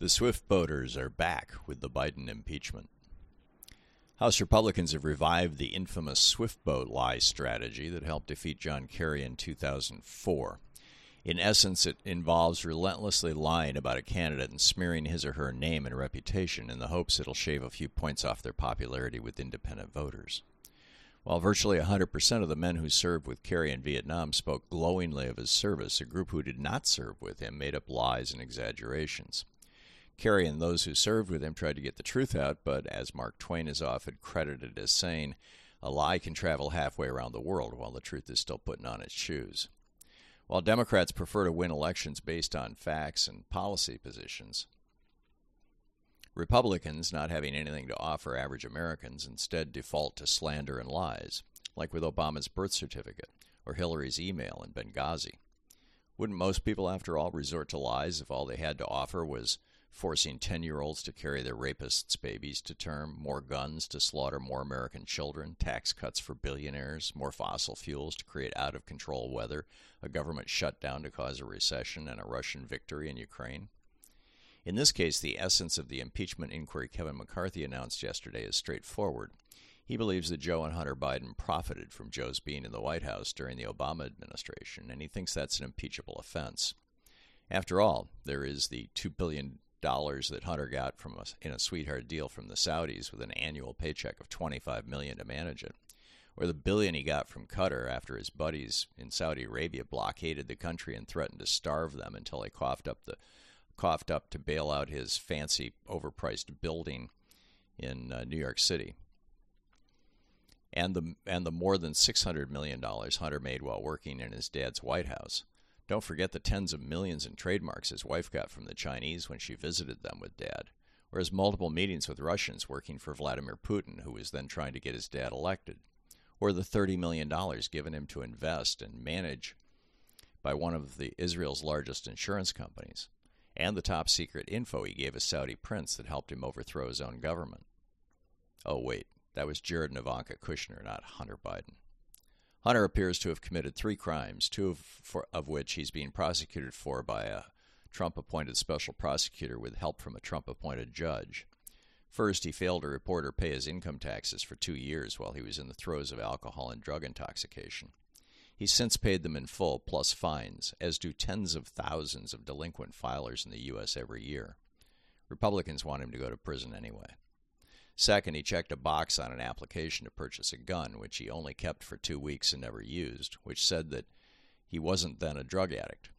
The Swift boaters are back with the Biden impeachment. House Republicans have revived the infamous Swift boat lie strategy that helped defeat John Kerry in 2004. In essence, it involves relentlessly lying about a candidate and smearing his or her name and reputation in the hopes it'll shave a few points off their popularity with independent voters. While virtually 100% of the men who served with Kerry in Vietnam spoke glowingly of his service, a group who did not serve with him made up lies and exaggerations. Kerry and those who served with him tried to get the truth out, but as Mark Twain is often credited as saying, a lie can travel halfway around the world while the truth is still putting on its shoes. While Democrats prefer to win elections based on facts and policy positions, Republicans, not having anything to offer average Americans, instead default to slander and lies, like with Obama's birth certificate or Hillary's email in Benghazi. Wouldn't most people, after all, resort to lies if all they had to offer was forcing 10 year olds to carry their rapists' babies to term, more guns to slaughter more American children, tax cuts for billionaires, more fossil fuels to create out of control weather, a government shutdown to cause a recession, and a Russian victory in Ukraine. In this case, the essence of the impeachment inquiry Kevin McCarthy announced yesterday is straightforward. He believes that Joe and Hunter Biden profited from Joe's being in the White House during the Obama administration, and he thinks that's an impeachable offense. After all, there is the $2 billion dollars that Hunter got from a, in a sweetheart deal from the Saudis with an annual paycheck of 25 million to manage it, or the billion he got from Qatar after his buddies in Saudi Arabia blockaded the country and threatened to starve them until he coughed up the coughed up to bail out his fancy overpriced building in uh, New York City. And the and the more than 600 million dollars Hunter made while working in his dad's White House. Don't forget the tens of millions in trademarks his wife got from the Chinese when she visited them with dad, or his multiple meetings with Russians working for Vladimir Putin, who was then trying to get his dad elected, or the $30 million given him to invest and manage by one of the Israel's largest insurance companies, and the top secret info he gave a Saudi prince that helped him overthrow his own government. Oh, wait, that was Jared and Ivanka Kushner, not Hunter Biden. Hunter appears to have committed three crimes, two of, for, of which he's being prosecuted for by a Trump appointed special prosecutor with help from a Trump appointed judge. First, he failed to report or pay his income taxes for two years while he was in the throes of alcohol and drug intoxication. He's since paid them in full, plus fines, as do tens of thousands of delinquent filers in the U.S. every year. Republicans want him to go to prison anyway. Second, he checked a box on an application to purchase a gun, which he only kept for two weeks and never used, which said that he wasn't then a drug addict.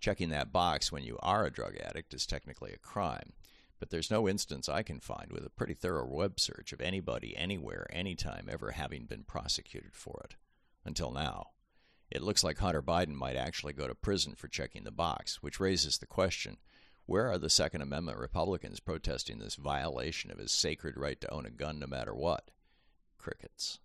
Checking that box when you are a drug addict is technically a crime, but there's no instance I can find with a pretty thorough web search of anybody, anywhere, anytime ever having been prosecuted for it. Until now. It looks like Hunter Biden might actually go to prison for checking the box, which raises the question where are the Second Amendment Republicans protesting this violation of his sacred right to own a gun no matter what? Crickets.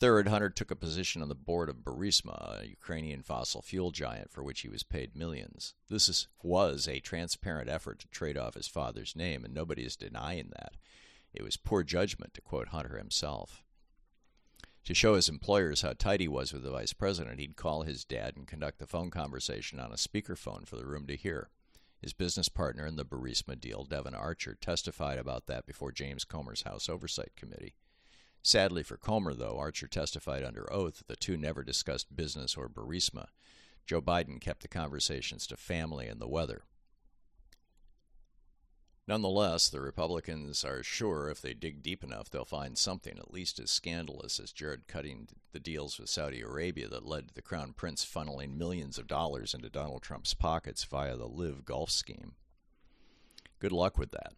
Third, Hunter took a position on the board of Burisma, a Ukrainian fossil fuel giant for which he was paid millions. This is, was a transparent effort to trade off his father's name, and nobody is denying that. It was poor judgment, to quote Hunter himself. To show his employers how tight he was with the vice president, he'd call his dad and conduct the phone conversation on a speakerphone for the room to hear. His business partner in the Burisma deal, Devon Archer, testified about that before James Comer's House Oversight Committee. Sadly for Comer, though, Archer testified under oath that the two never discussed business or Burisma. Joe Biden kept the conversations to family and the weather. Nonetheless, the Republicans are sure if they dig deep enough, they'll find something at least as scandalous as Jared cutting the deals with Saudi Arabia that led to the Crown Prince funneling millions of dollars into Donald Trump's pockets via the LIV Golf scheme. Good luck with that.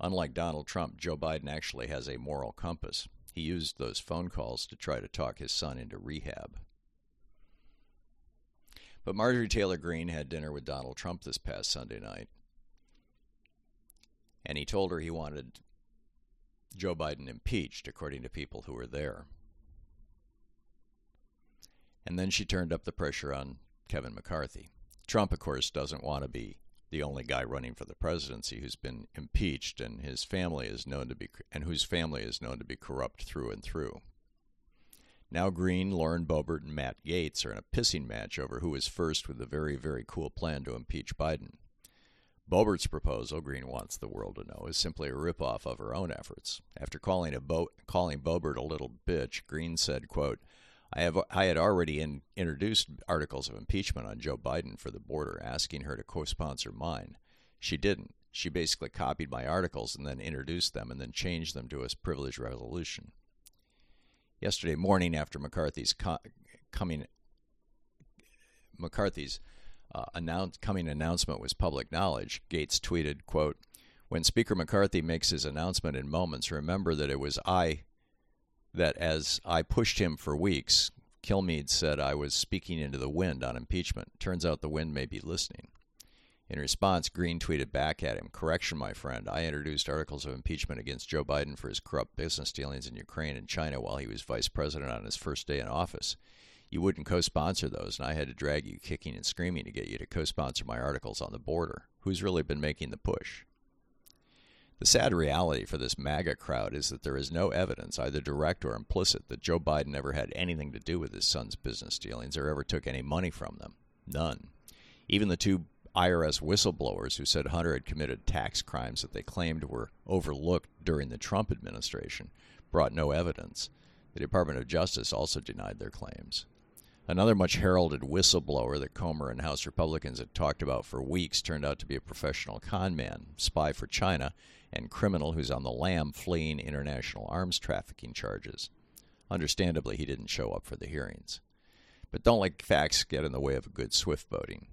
Unlike Donald Trump, Joe Biden actually has a moral compass. He used those phone calls to try to talk his son into rehab. But Marjorie Taylor Greene had dinner with Donald Trump this past Sunday night and he told her he wanted Joe Biden impeached, according to people who were there. And then she turned up the pressure on Kevin McCarthy. Trump, of course, doesn't want to be the only guy running for the presidency who's been impeached, and his family is known to be, and whose family is known to be corrupt through and through. Now Greene, Lauren Boebert, and Matt Gaetz are in a pissing match over who is first with a very, very cool plan to impeach Biden. Boebert's proposal, Greene wants the world to know, is simply a ripoff of her own efforts. After calling, a Bo- calling a little bitch, Greene said, quote, I, have, I had already in, introduced articles of impeachment on Joe Biden for the border, asking her to co sponsor mine. She didn't. She basically copied my articles and then introduced them and then changed them to a privilege resolution. Yesterday morning, after McCarthy's co- coming, McCarthy's uh, announce, coming announcement was public knowledge, Gaetz tweeted, quote, When Speaker McCarthy makes his announcement in moments, remember that it was I that as I pushed him for weeks, Kilmeade said I was speaking into the wind on impeachment. Turns out the wind may be listening. In response, Greene tweeted back at him, Correction, my friend. I introduced articles of impeachment against Joe Biden for his corrupt business dealings in Ukraine and China while he was vice president on his first day in office. You wouldn't co sponsor those, and I had to drag you kicking and screaming to get you to co sponsor my articles on the border. Who's really been making the push? The sad reality for this MAGA crowd is that there is no evidence, either direct or implicit, that Joe Biden ever had anything to do with his son's business dealings or ever took any money from them. None. Even the two IRS whistleblowers who said Hunter had committed tax crimes that they claimed were overlooked during the Trump administration brought no evidence. The Department of Justice also denied their claims. Another much heralded whistleblower that Comer and House Republicans had talked about for weeks turned out to be a professional con man, spy for China, and criminal who's on the lam fleeing international arms trafficking charges. Understandably, he didn't show up for the hearings. But don't let facts get in the way of a good swift boating.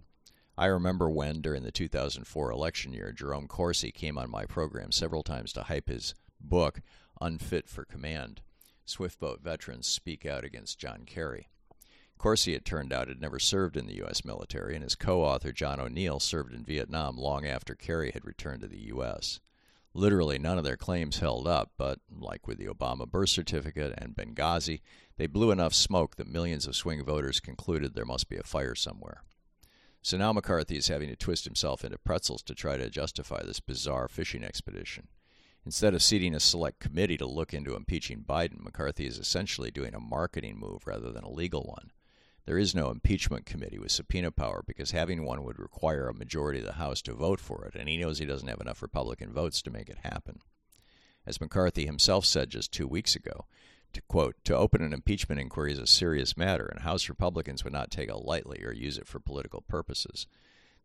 I remember when, during the 2004 election year, Jerome Corsi came on my program several times to hype his book, Unfit for Command Swift Boat Veterans Speak Out Against John Kerry. Corsi, it turned out, had never served in the U.S. military, and his co author, John O'Neill, served in Vietnam long after Kerry had returned to the U.S. Literally, none of their claims held up, but, like with the Obama birth certificate and Benghazi, they blew enough smoke that millions of swing voters concluded there must be a fire somewhere. So now McCarthy is having to twist himself into pretzels to try to justify this bizarre fishing expedition. Instead of seating a select committee to look into impeaching Biden, McCarthy is essentially doing a marketing move rather than a legal one. There is no impeachment committee with subpoena power because having one would require a majority of the House to vote for it, and he knows he doesn't have enough Republican votes to make it happen. As McCarthy himself said just two weeks ago, to quote, to open an impeachment inquiry is a serious matter, and House Republicans would not take it lightly or use it for political purposes.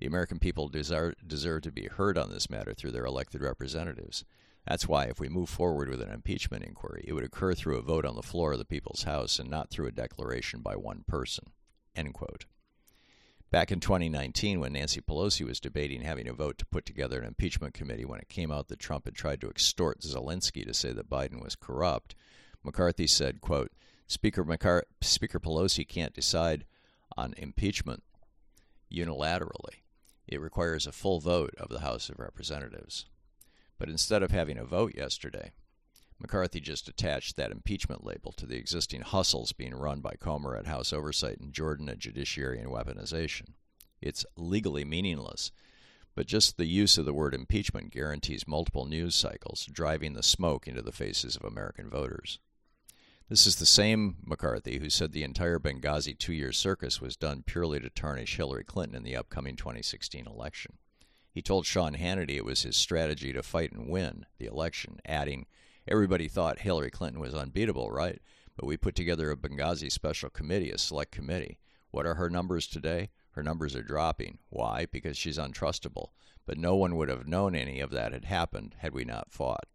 The American people deserve, deserve to be heard on this matter through their elected representatives. That's why, if we move forward with an impeachment inquiry, it would occur through a vote on the floor of the People's House and not through a declaration by one person. Back in 2019, when Nancy Pelosi was debating having a vote to put together an impeachment committee when it came out that Trump had tried to extort Zelensky to say that Biden was corrupt, McCarthy said, quote, Speaker, McCar- Speaker Pelosi can't decide on impeachment unilaterally. It requires a full vote of the House of Representatives. But instead of having a vote yesterday, McCarthy just attached that impeachment label to the existing hustles being run by Comer at House Oversight and Jordan at Judiciary and Weaponization. It's legally meaningless, but just the use of the word impeachment guarantees multiple news cycles, driving the smoke into the faces of American voters. This is the same McCarthy who said the entire Benghazi two year circus was done purely to tarnish Hillary Clinton in the upcoming 2016 election. He told Sean Hannity it was his strategy to fight and win the election, adding, Everybody thought Hillary Clinton was unbeatable, right? But we put together a Benghazi special committee, a select committee. What are her numbers today? Her numbers are dropping. Why? Because she's untrustable. But no one would have known any of that had happened had we not fought.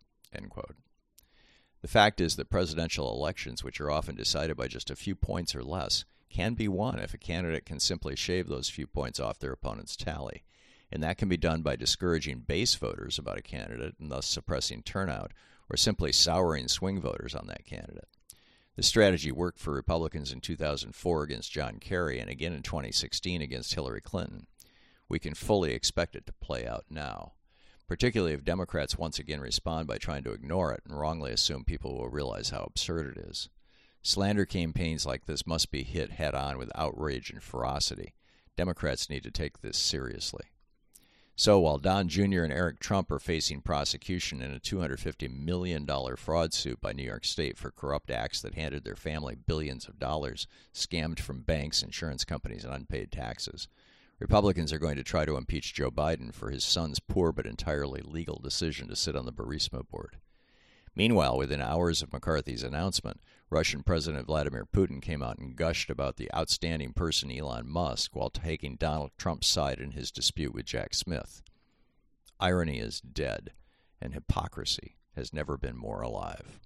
The fact is that presidential elections, which are often decided by just a few points or less, can be won if a candidate can simply shave those few points off their opponent's tally and that can be done by discouraging base voters about a candidate and thus suppressing turnout, or simply souring swing voters on that candidate. The strategy worked for Republicans in 2004 against John Kerry and again in 2016 against Hillary Clinton. We can fully expect it to play out now, particularly if Democrats once again respond by trying to ignore it and wrongly assume people will realize how absurd it is. Slander campaigns like this must be hit head on with outrage and ferocity. Democrats need to take this seriously. So while Don Jr. and Eric Trump are facing prosecution in a $250 million fraud suit by New York State for corrupt acts that handed their family billions of dollars scammed from banks, insurance companies, and unpaid taxes, Republicans are going to try to impeach Joe Biden for his son's poor but entirely legal decision to sit on the Burisma board. Meanwhile, within hours of McCarthy's announcement, Russian President Vladimir Putin came out and gushed about the outstanding person Elon Musk while taking Donald Trump's side in his dispute with Jack Smith. Irony is dead, and hypocrisy has never been more alive.